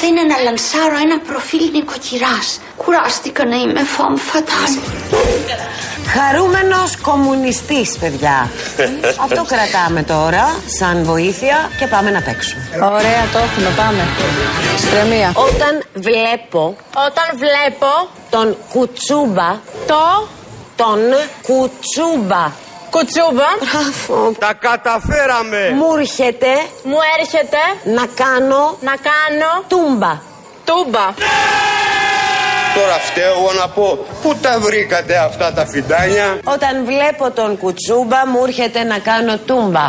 θα είναι να λανσάρω ένα προφίλ νοικοκυράς. Κουράστηκα να είμαι φαμ φατάλ. Χαρούμενος κομμουνιστής, παιδιά. Αυτό κρατάμε τώρα, σαν βοήθεια και πάμε να παίξουμε. Ωραία, το έχουμε, πάμε. Στρεμία. Όταν βλέπω Όταν βλέπω τον κουτσούμπα, το τον κουτσούμπα, κουτσούμπα, μπράβο, Τα καταφέραμε! μου έρχεται μου έρχεται να κάνω να κάνω τούμπα. τούμπα. Τώρα φταίω εγώ να πω πού τα βρήκατε αυτά τα φιντάνια; Όταν βλέπω τον κουτσούμπα μου έρχεται να κάνω τούμπα.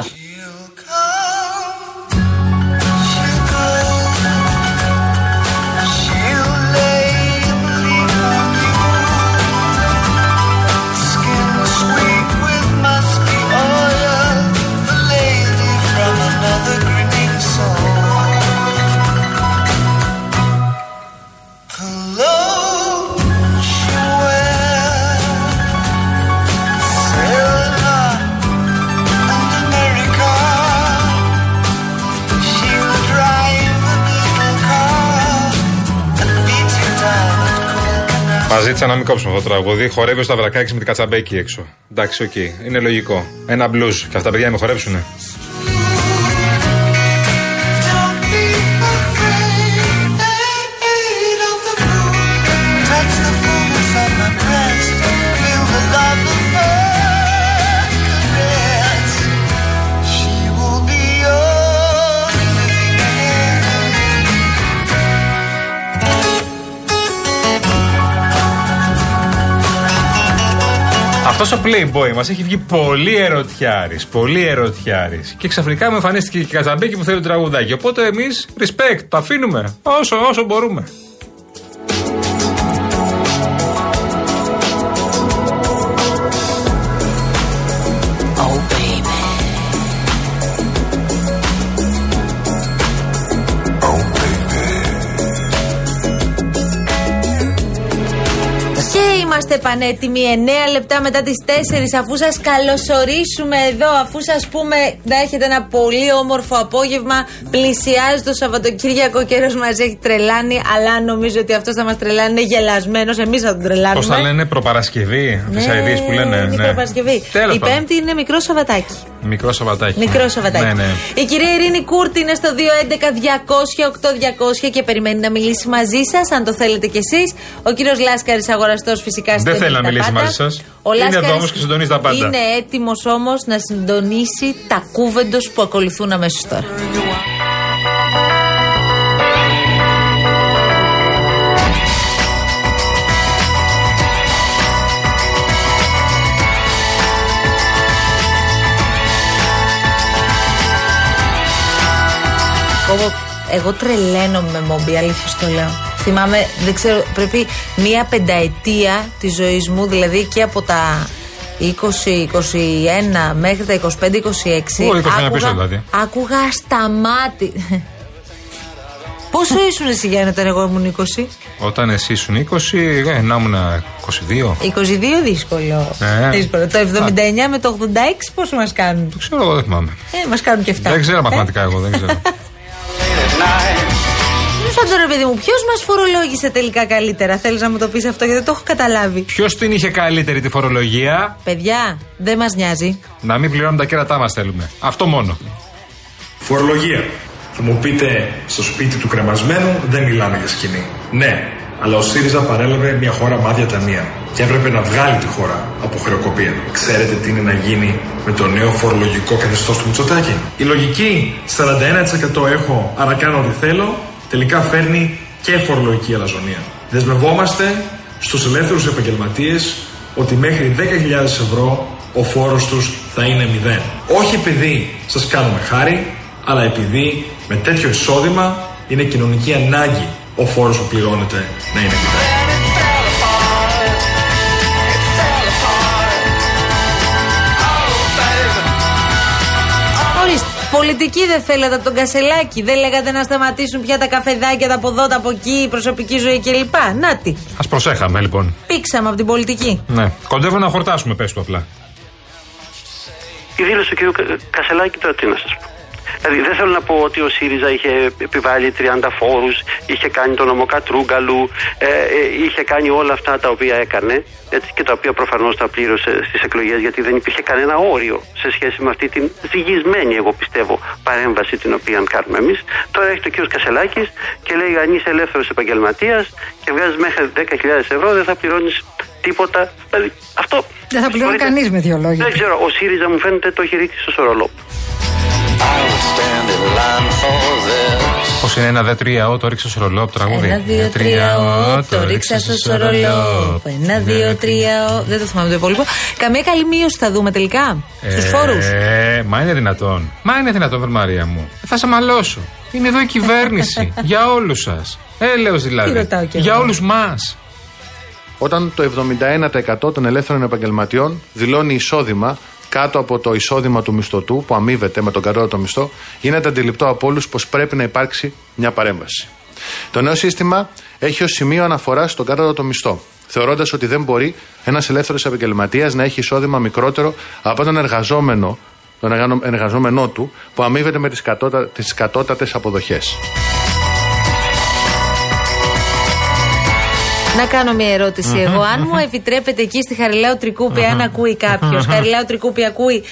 Μας ζήτησαν να μην κόψουμε αυτό το τραγούδι. Χορεύει ο Σταυρακάκης με την Κατσαμπέκη έξω. Εντάξει, οκ. Είναι λογικό. Ένα μπλουζ. Και αυτά τα παιδιά με χορέψουνε. Αυτός ο Playboy μας έχει βγει πολύ ερωτιάρης. Πολύ ερωτιάρης. Και ξαφνικά μου εμφανίστηκε και η Κατσαμπέκη που θέλει το τραγουδάκι. Οπότε εμείς respect, το αφήνουμε όσο, όσο μπορούμε. Είμαστε πανέτοιμοι 9 λεπτά μετά τις 4 αφού σας καλωσορίσουμε εδώ, αφού σας πούμε να έχετε ένα πολύ όμορφο απόγευμα. Πλησιάζει το Σαββατοκύριακο, ο καιρός μας έχει τρελάνει, αλλά νομίζω ότι αυτό θα μας τρελάνει. Είναι γελασμένος, εμείς θα τον τρελάνουμε. Πώς θα λένε, προπαρασκευή. Ναι, Φυσαειδεί που λένε. Είναι ναι. προπαρασκευή. Τέλος Η πάντων. Πέμπτη είναι μικρό Σαββατάκι. Μικρό Σαββατάκι. Μικρό Σαββατάκι. Ναι, ναι. Η κυρία Ειρήνη Κούρτη είναι στο 211-200-8200 και περιμένει να μιλήσει μαζί σας, αν το θέλετε κι εσείς. Ο κύριος Λάσκαρης, αγοραστός, φυσικά Δεν συντονίζει θέλει να τα μιλήσει πάντα. μαζί σας. Ο Είναι Λάσκαρης εδώ όμως και συντονίζει τα πάντα. Είναι έτοιμος όμως να συντονίσει τα κούβεντος που ακολουθούν αμέσως τώρα. Εγώ, εγώ τρελαίνομαι με μόμπι, αλήθεια στο λέω. Θυμάμαι, δεν ξέρω, πρέπει μία πενταετία της ζωής μου, δηλαδή και από τα 20-21 μέχρι τα 25-26. Ω, 20 χρόνια πίσω δηλαδή. Άκουγα σταμάτη. Πόσο ήσουν εσύ Γιάννη όταν εγώ ήμουν 20? Όταν εσύ ήσουν 20, ε, να ήμουν 22. 22 δύσκολο. Ε. δύσκολο. Το 79 με το 86 πόσο μας κάνουν; Το ξέρω, εγώ δεν θυμάμαι. Ε, μας κάνουν και 7. Δεν ξέρω μαθηματικά εγώ, δεν ξέρω. Τέλο πάντων, ρε παιδί μου, ποιος μας φορολόγησε τελικά καλύτερα. Θέλεις να μου το πεις αυτό γιατί δεν το έχω καταλάβει. Ποιος την είχε καλύτερη τη φορολογία, Παιδιά, δεν μας νοιάζει. να μην πληρώνουμε τα κέρατά μας θέλουμε. Αυτό μόνο. Φορολογία. Θα μου πείτε, στο σπίτι του κρεμασμένου δεν μιλάμε για σκηνή. Ναι, αλλά ο ΣΥΡΙΖΑ παρέλαβε μια χώρα με άδεια ταμεία και έπρεπε να βγάλει τη χώρα από χρεοκοπία. Ξέρετε τι είναι να γίνει με το νέο φορολογικό καθεστώς του Μητσοτάκη; Η λογική 41% έχω, άρα κάνω ό,τι θέλω, τελικά φέρνει και φορολογική αλαζονία. Δεσμευόμαστε στους ελεύθερους επαγγελματίες ότι μέχρι 10.000 ευρώ ο φόρος τους θα είναι μηδέν. Όχι επειδή σας κάνουμε χάρη, αλλά επειδή με τέτοιο εισόδημα είναι κοινωνική ανάγκη ο φόρος που πληρώνεται να είναι μηδέν. Πολιτική δεν θέλατε από τον Κασελάκη. Δεν λέγατε να σταματήσουν πια τα καφεδάκια, τα από εδώ, τα από εκεί, η προσωπική ζωή κλπ. Να τι. Α προσέχαμε λοιπόν. Πήξαμε από την πολιτική. Ναι. Κοντεύω να χορτάσουμε, πες του απλά. Η δήλωση του κ. Κασελάκη τώρα τι να σας πω. Δηλαδή δεν θέλω να πω ότι ο ΣΥΡΙΖΑ είχε επιβάλει 30 φόρους, είχε κάνει τον νόμο Κατρούγκαλου, ε, ε, είχε κάνει όλα αυτά τα οποία έκανε έτσι, και τα οποία προφανώς τα πλήρωσε στις εκλογές γιατί δεν υπήρχε κανένα όριο σε σχέση με αυτή την ζυγισμένη, εγώ πιστεύω, παρέμβαση την οποία κάνουμε εμείς. Τώρα έχει το κ. Κασελάκης και λέει αν είσαι ελεύθερος επαγγελματίας και βγάζεις μέχρι 10.000 ευρώ δεν θα πληρώνεις τίποτα. Δηλαδή, αυτό. Δεν θα πληρώνει κανείς με δύο λόγια. Δεν ξέρω, ο ΣΥΡΙΖΑ μου φαίνεται το έχει ρίξει στο σορολό. Πώς είναι ένα δε τρία ο, το ρίξα στο ρολό από το τραγούδι. Ένα, δύο, τρία, ο, το ρίξα στο σορολό. Ένα, δύο, τρία, ο. Δεν το θυμάμαι το υπόλοιπο. Καμία καλή μείωση θα δούμε τελικά στους φόρους. Ε, μα είναι δυνατόν. Μα είναι δυνατόν, Βερ Μαρία μου. Θα σε μαλώσω. Είναι εδώ η κυβέρνηση. για όλους σας. Έλεος δηλαδή. Τι ρωτάω κι εγώ. Για όλους μας. Όταν το 71% των ελεύθερων επαγγελματιών δηλώνει εισόδημα κάτω από το εισόδημα του μισθωτού που αμείβεται με τον κατώτατο μισθό, γίνεται αντιληπτό από όλους πως πρέπει να υπάρξει μια παρέμβαση. Το νέο σύστημα έχει ως σημείο αναφορά στον κατώτατο μισθό, θεωρώντας ότι δεν μπορεί ένας ελεύθερος επαγγελματίας να έχει εισόδημα μικρότερο από τον εργαζόμενο, τον εργα- εργαζόμενό του που αμείβεται με τις κατώτατες αποδοχές. Να κάνω μια ερώτηση εγώ. Αν μου επιτρέπετε εκεί στη Χαριλάου Τρικούπη, αν ακούει κάποιος, Χαριλάου Τρικούπη ακούει.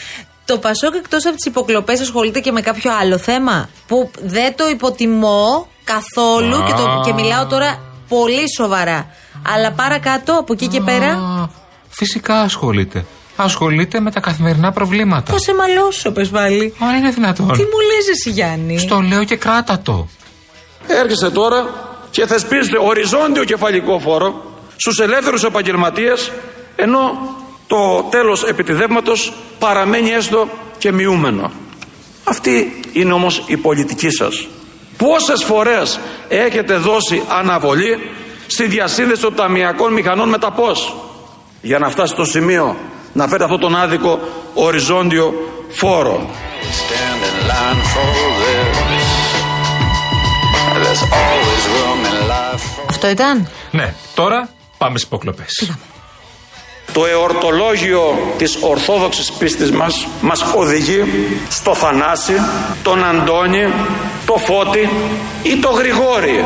Το Πασόκ εκτός από τις υποκλοπές ασχολείται και με κάποιο άλλο θέμα που δεν το υποτιμώ καθόλου και, το, και μιλάω τώρα πολύ σοβαρά. Αλλά παρακάτω από εκεί και πέρα Α, Φυσικά ασχολείται. Ασχολείται με τα καθημερινά προβλήματα. θα σε μαλώσω, πες πάλι. Αν είναι δυνατόν. Τι μου λες εσύ Γιάννη; Στο λέω και κράτα το. Έρχεσαι τώρα και θεσπίζετε οριζόντιο κεφαλικό φόρο στους ελεύθερους επαγγελματίες ενώ το τέλος επιτιδεύματος παραμένει έστω και μειούμενο. Αυτή είναι όμως η πολιτική σας. Πόσες φορές έχετε δώσει αναβολή στη διασύνδεση των ταμιακών μηχανών με τα πώς; Για να φτάσει στο σημείο να φέρετε αυτόν τον άδικο οριζόντιο φόρο. Αυτό ήταν; Ναι, τώρα πάμε στις υποκλοπές. Το εορτολόγιο της Ορθόδοξης πίστης μας μας οδηγεί στο Θανάση, τον Αντώνη, το Φώτη ή το Γρηγόρη.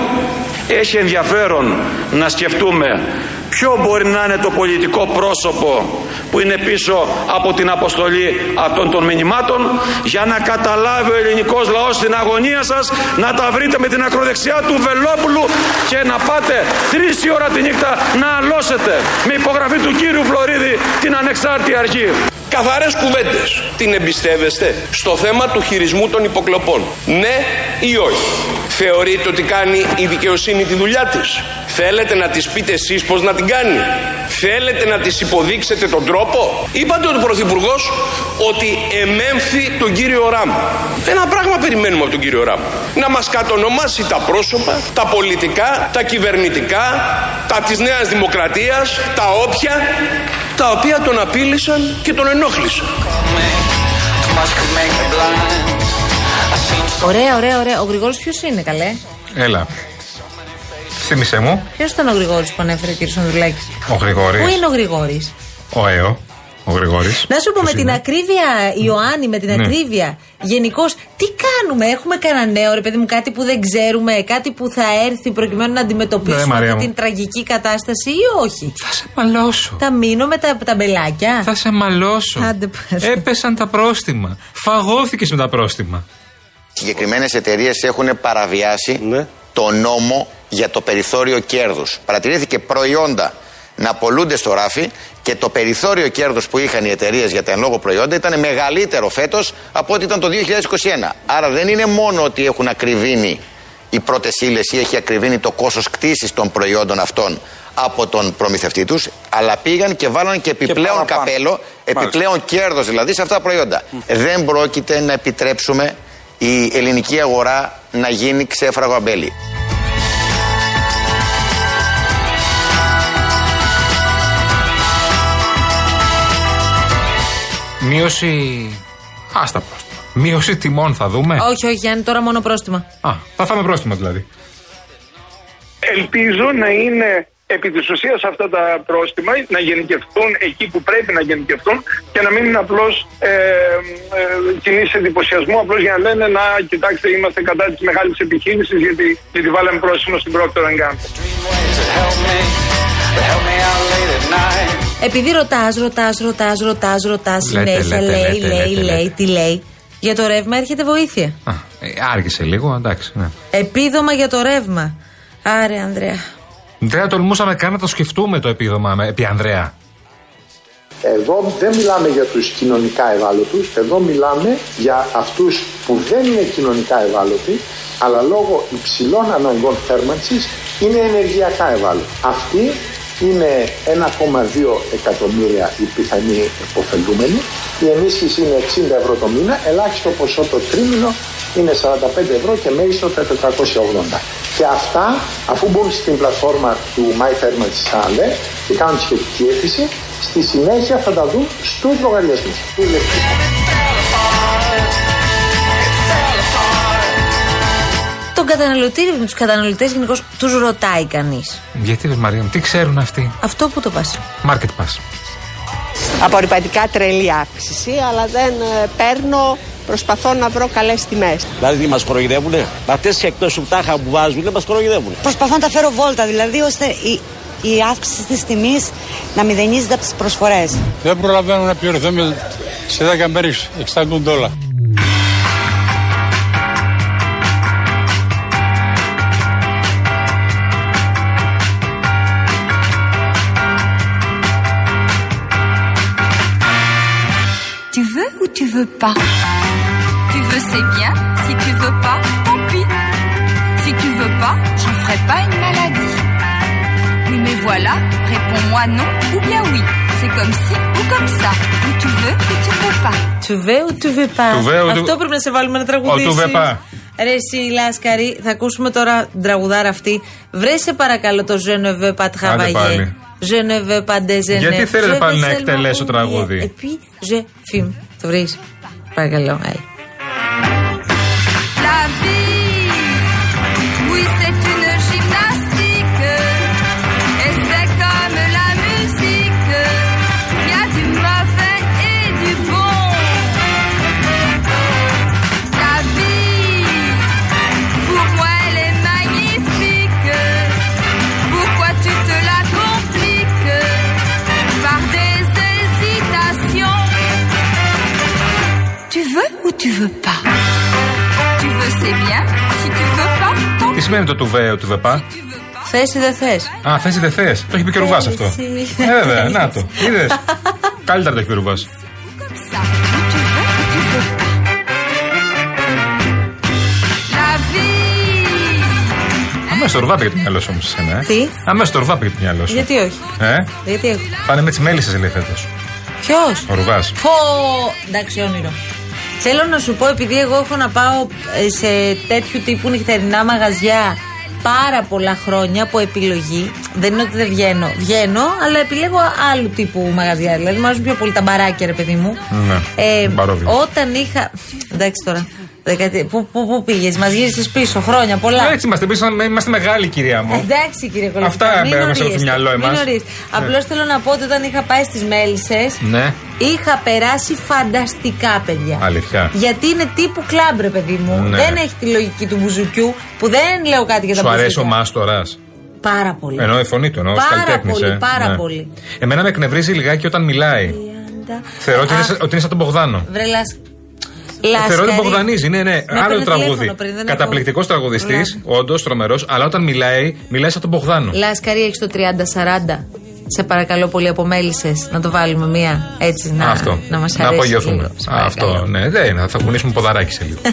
Έχει ενδιαφέρον να σκεφτούμε ποιο μπορεί να είναι το πολιτικό πρόσωπο που είναι πίσω από την αποστολή αυτών των μηνυμάτων για να καταλάβει ο ελληνικός λαός την αγωνία σας να τα βρείτε με την ακροδεξιά του Βελόπουλου και να πάτε τρεις η ώρα τη νύχτα να αλώσετε με υπογραφή του κύριου Φλωρίδη την ανεξάρτητη αρχή. Καθαρές κουβέντες. Την εμπιστεύεστε στο θέμα του χειρισμού των υποκλοπών. Ναι ή όχι. Θεωρείτε ότι κάνει η δικαιοσύνη τη δουλειά της. Θέλετε να της πείτε εσείς πώς να την κάνει. Θέλετε να της υποδείξετε τον τρόπο. Είπατε ο Πρωθυπουργός ότι εμέμφθη τον κύριο Ραμ. Ένα πράγμα περιμένουμε από τον κύριο Ραμ. Να μας κατονομάσει τα πρόσωπα, τα πολιτικά, τα κυβερνητικά, τα της Νέας Δημοκρατίας, τα όποια, τα οποία τον απείλησαν και τον ενόχλησαν. Ωραία, ωραία, ωραία. Ο Γρηγόρης ποιος είναι, καλέ; Έλα. Θύμησέ μου. Ποιος ήταν ο Γρηγόρης που ανέφερε ο κ. Ανδρουλάκη. Ο Γρηγόρης. Πού είναι ο Γρηγόρης; Ο ΑΕΟ. Ο Γρηγόρης. Να σου πω με την ακρίβεια, Ιωάννη, με την Ναι. ακρίβεια. Γενικώς, τι κάνουμε, έχουμε κανένα νέο, ρε παιδί μου, κάτι που δεν ξέρουμε, κάτι που θα έρθει προκειμένου να Ναι, αντιμετωπίσουμε Μαρία αυτή μου. την τραγική κατάσταση ή όχι; Θα σε μαλώσω. Θα μείνω με τα, τα μπελάκια; Θα σε μαλώσω. Άντε, πας. Έπεσαν τα πρόστιμα. Φαγώθηκες με τα πρόστιμα. Συγκεκριμένες εταιρείες έχουν παραβιάσει Ναι. το νόμο για το περιθώριο κέρδους. Παρατηρήθηκε προϊόντα να πολλούνται στο ράφι και το περιθώριο κέρδους που είχαν οι εταιρείες για τα εν λόγω προϊόντα ήταν μεγαλύτερο φέτος από ό,τι ήταν το 2021. Άρα δεν είναι μόνο ότι έχουν ακριβήνει οι πρώτες ύλες ή έχει ακριβήνει το κόστος κτήσης των προϊόντων αυτών από τον προμηθευτή τους, αλλά πήγαν και βάλαν και επιπλέον παραπάνω. καπέλο, επιπλέον κέρδος δηλαδή σε αυτά τα προϊόντα. Δεν πρόκειται να επιτρέψουμε η ελληνική αγορά να γίνει ξέφραγο αμπέλι. Μείωση. Άστα πρόστιμα. Μείωση τιμών θα δούμε. Όχι, όχι, Γιάννη, τώρα μόνο πρόστιμα. Α, θα φάμε πρόστιμα δηλαδή. Ελπίζω να είναι επί της ουσίας αυτά τα πρόστιμα να γενικευτούν εκεί που πρέπει να γενικευτούν και να μην είναι απλώς ε, ε, κινήσεις εντυπωσιασμού απλώς για να λένε να κοιτάξτε είμαστε κατά της μεγάλης επιχείρησης γιατί, γιατί βάλαμε πρόστιμο στην Procter Gamble. Επειδή ρωτάς, ρωτάς, ρωτάς, ρωτάς, ρωτάς Λέτε, συνέχεια, λέτε, λέει, λέτε, λέει, λέτε, λέει, λέτε. τι λέει. Για το ρεύμα έρχεται βοήθεια. Α, ε, άργησε λίγο, εντάξει. Ναι. Επίδομα για το ρεύμα. Άρε, Ανδρέα. Δεν τολμούσαμε καν να το σκεφτούμε το επίδομα με- επί Ανδρέα. Εδώ δεν μιλάμε για τους κοινωνικά ευάλωτους, εδώ μιλάμε για αυτούς που δεν είναι κοινωνικά ευάλωτοι, αλλά λόγω υψηλών αναγκών θέρμανσης είναι ενεργειακά ευάλωτοι. Αυτοί είναι 1,2 εκατομμύρια οι πιθανοί υποφελούμενοι. Η ενίσχυση είναι 60 ευρώ το μήνα, ελάχιστο ποσό το τρίμηνο είναι 45 ευρώ και μέγιστο τα 480. Και αυτά, αφού μπουν στην πλατφόρμα του MyThermal ΣΑΛΕ και κάνουν τη σχετική αίτηση, στη συνέχεια θα τα δουν στους λογαριασμούς του ηλεκτρικού. Τον καταναλωτή, τους καταναλωτές γενικώς τους ρωτάει κανείς. Γιατί, ρε Μαρία μου, τι ξέρουν αυτοί; Αυτό που το πας. Market Pass. Απορριπαντικά τρελή αύξηση, αλλά δεν ε, παίρνω, προσπαθώ να βρω καλές τιμές. Δηλαδή τι μας κοροϊδεύουνε. Αυτέ οι εκτός που τάχα που βάζουν μας κοροϊδεύουν. Προσπαθώ να τα φέρω βόλτα, δηλαδή ώστε η, η αύξηση της τιμής να μηδενίζεται από τις προσφορές. Δεν προλαβαίνω να πληρωθούμε σε 10 μέρες 60 δόλα. Tu veux ou tu veux pas; Tu veux, c'est bien. Si tu veux pas, tant pis. Si tu veux pas, j'en ferai pas une maladie. Oui, mais voilà, réponds-moi non ou bien oui. C'est comme ci ou comme ça. Ou tu veux ou tu veux pas. Tu veux ou tu veux pas. Tu veux ou tu- Αυτό πρέπει να σε βάλουμε να Ο τραγουδήσει. του βεπά. Ρε εσύ Λάσκαρη, θα ακούσουμε τώρα την τραγουδάρα αυτή. Βρε σε παρακαλώ το Je ne veux pas travailler. πάλι. Je ne veux pas déjeuner. Γιατί θέλετε Je πάλι veux να seulement εκτελέσω oublier. τραγούδι? Et puis je fume. Το βρεις. Παρακαλώ, έλα. Τι σημαίνει το του βέ, του βεπά. Θες ή δεν θες; Α, θες ή δεν θες. Το έχει πει και ο Ρουβάς αυτό. Εσύ. Ε, βέβαια, να το. Είδες. Καλύτερα το έχει πει ο Ρουβάς. La vie. Αμέσως το Ρουβά πήγε το μυαλό σου όμως εσένα. Ε. Τι; Αμέσως το Ρουβά πήγε το μυαλό σου. Γιατί όχι; Ε, Γιατί όχι; πάνε με τις μέλισσες λέει φέτος. Ποιος; Ο Ρουβάς. Πω! Εντάξει, όνειρο. Θέλω να σου πω, επειδή εγώ έχω να πάω ε, σε τέτοιου τύπου νυχτερινά μαγαζιά πάρα πολλά χρόνια από επιλογή. Δεν είναι ότι δεν βγαίνω. Βγαίνω, αλλά επιλέγω άλλου τύπου μαγαζιά. Δηλαδή, μου αρέσουν πιο πολύ τα μπαράκια, ρε παιδί μου. Ναι. Ε, Μπαρόβια. όταν είχα. Εντάξει τώρα. Δεκαετία- Πού, πού, πού πήγες, μας γύρισες πίσω χρόνια πολλά. Έτσι είμαστε, εμείς είμαστε μεγάλοι κυρία μου. Εντάξει κύριε Κολοκυθά. Αυτά μην έχουμε στο ορίεστε, μυαλό μην εμάς. ορίεστε. Ναι. Απλώς θέλω να πω ότι όταν είχα πάει στις Μέλισσες, Ναι, είχα περάσει φανταστικά παιδιά. αλήθεια. Γιατί είναι τύπου κλαμπ, ρε παιδί μου. Ναι. Δεν έχει τη λογική του μπουζουκιού που δεν λέω κάτι για τα Σου αρέσει ο μπουζούκια. Μάστορας; Πάρα πολύ. Εννοώ η φωνή του, εννοώ ως Πάρα καλλιτέχνης, πολύ, ε. πάρα Ναι. πολύ. Εμένα με εκνευρίζει λιγάκι όταν μιλάει. Θεωρώ ότι είναι, Αχ. σαν- ότι είναι σαν τον Μπογδάνο. Βρε λας... Θεωρώ ότι Λάσκαρη. Μπογδανίζει, ναι, ναι. έπαιρνε Άλλο τραγούδι. τηλέφωνο πριν, δεν έχω- Καταπληκτικός τραγουδιστής, Ναι. όντως τρομερός, αλλά όταν μιλάει, μιλάει σαν τον Μπογδάνο. Λάσκαρη έχει το 30-40. Σε παρακαλώ πολύ από μέλισσε να το βάλουμε μία έτσι να, Αυτό. να μας να αρέσει απογειωθούμε. λίγο, σε Α, παρακαλώ. Αυτό, ναι, δεν είναι. Θα κουνήσουμε ποδαράκι σε λίγο.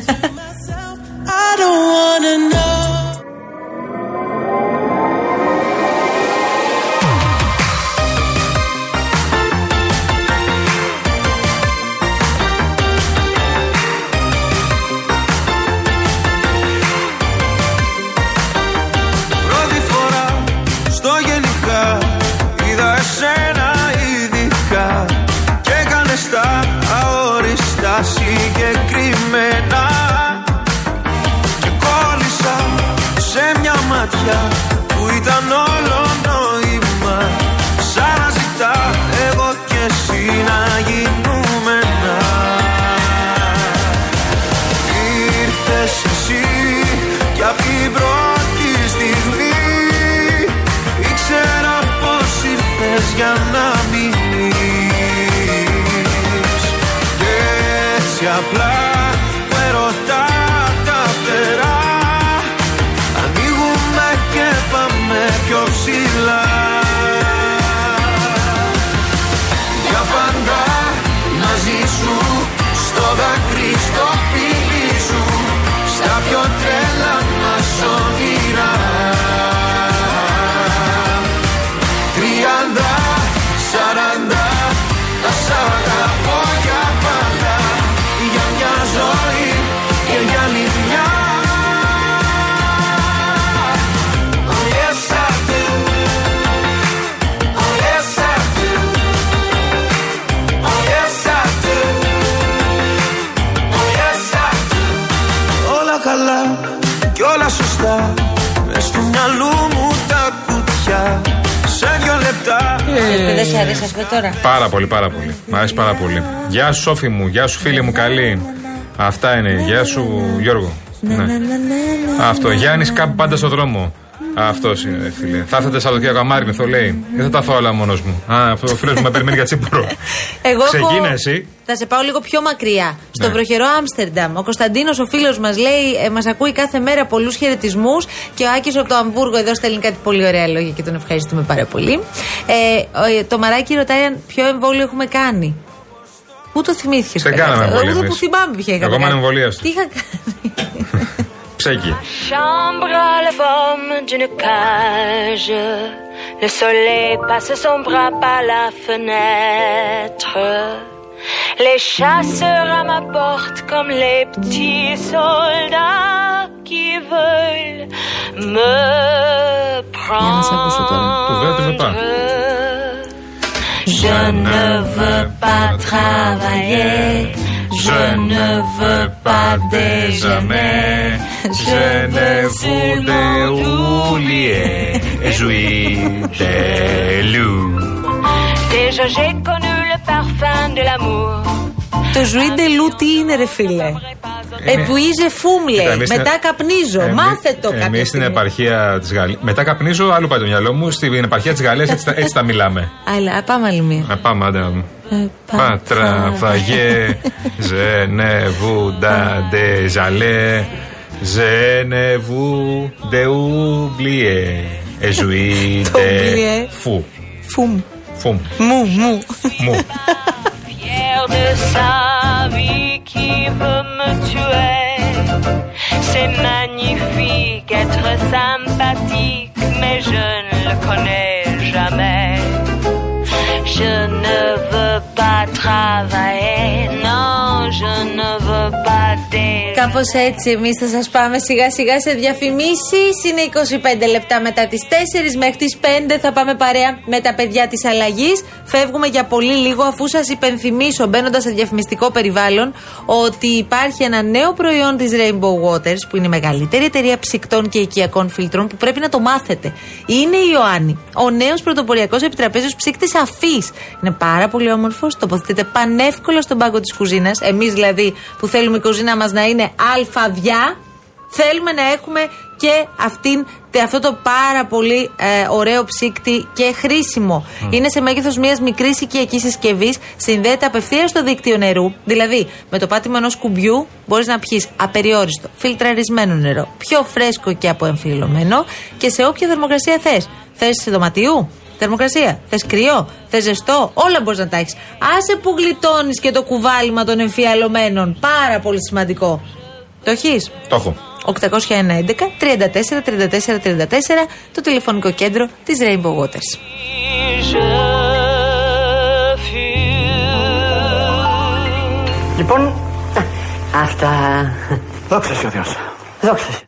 όλα σωστά Μες στο μυαλό μου τα κουτιά Σε δυο λεπτά Ε, Δεν σε αρέσει αυτό τώρα. Πάρα πολύ, πάρα πολύ. Μ' αρέσει πάρα πολύ. Γεια σου, Σόφη μου. Γεια σου, φίλη μου, καλή. Αυτά είναι. Γεια σου, Γιώργο. Ναι. Αυτό. Γιάννης κάπου πάντα στο δρόμο. Αυτός είναι, ρε φίλε. Θα έρθετε Σαββατοκύριακο αμάρινθο, λέει. Δεν θα τα φάω όλα μόνος μου. Α, αυτό ο φίλος μου με περιμένει για τσίπουρο. Εγώ Ξεκίνα έχω- εσύ. Θα σε πάω λίγο πιο μακριά. Στο Ναι. βροχερό Άμστερνταμ. Ο Κωνσταντίνος, ο φίλος μας, λέει: ε, Μας ακούει κάθε μέρα πολλούς χαιρετισμούς. Και ο Άκης από το Αμβούργο εδώ στέλνει κάτι πολύ ωραία λόγια και τον ευχαριστούμε πάρα πολύ. Ε, ο- το μαράκι ρωτάει αν ποιο εμβόλιο έχουμε κάνει. Πού το θυμήθηκες, Δεν κάναμε εμβόλιο Εγώ που εμείς. θυμάμαι ποια είχαμε Εγώ είμαι κάνει. ανεμβολίαστος. Τι είχα κάνει; Chambre à l'album d'une cage. Le soleil passe son bras par la fenêtre. Les chasseurs à ma porte comme les petits soldats qui veulent me prendre. Je ne veux pas travailler. Je ne veux pas déjeuner. Je ne voulais oublier. Et jouir des loups. Déjà j'ai connu le parfum de l'amour. Το ζουίντε λου τι είναι, ρε φίλε; Επουίζε φούμ, λέει. Κοίτα, εμείς Μετά στην- καπνίζω. Εμείς- Μάθε το Εμείς κάποια στην στιγμή. επαρχία της Γαλλία. Μετά καπνίζω, άλλο πάει το μυαλό μου. Στην επαρχία της Γαλλίας έτσι, τα- έτσι τα μιλάμε. Άλλα, πάμε άλλη μία. Να πάμε, άντε να δούμε. Ε, Pas travailler, Je ne vous d'oublier. Et jouis de fou. Foum. Foum. Mou, mou. Mou. Fier de sa vie qui veut me tuer. C'est magnifique être sympathique, mais je ne le connais jamais. Je ne veux pas travailler, non, je ne veux pas travailler Κάπως έτσι, εμείς θα σας πάμε σιγά σιγά σε διαφημίσεις. Είναι 25 λεπτά μετά τις 4 μέχρι τις 5 θα πάμε παρέα με τα παιδιά της αλλαγής. Φεύγουμε για πολύ λίγο, αφού σας υπενθυμίσω, μπαίνοντας σε διαφημιστικό περιβάλλον, ότι υπάρχει ένα νέο προϊόν της Rainbow Waters, που είναι η μεγαλύτερη εταιρεία ψυκτών και οικιακών φίλτρων, που πρέπει να το μάθετε. Είναι η Ιωάννη, ο νέος πρωτοποριακός επιτραπέζιος ψύκτης αφής. Είναι πάρα πολύ όμορφος, τοποθετείται πανεύκολα στον πάγκο της κουζίνας. Εμείς δηλαδή που θέλουμε η κουζίνα μας να είναι αλφαδιά, θέλουμε να έχουμε και αυτήν, τε- αυτό το πάρα πολύ ε, ωραίο ψύκτη και χρήσιμο. Είναι σε μέγεθος μιας μικρής οικιακής συσκευής, συνδέεται απευθείας στο δίκτυο νερού. Δηλαδή, με το πάτημα ενός κουμπιού μπορείς να πιεις απεριόριστο, φιλτραρισμένο νερό, πιο φρέσκο και αποεμφυλωμένο και σε όποια θερμοκρασία θες. Θες δωματιού, Θερμοκρασία. Θες κρυό, θες ζεστό, όλα μπορείς να τα έχεις. Άσε που γλιτώνεις και το κουβάλιμα των εμφιαλωμένων. Πάρα πολύ σημαντικό. Το έχεις; Το έχω. 811 34 34 34 34 το τηλεφωνικό κέντρο της Rainbow Waters. Λοιπόν, αυτά. Δόξα σε ο Θεός. Δόξα σε.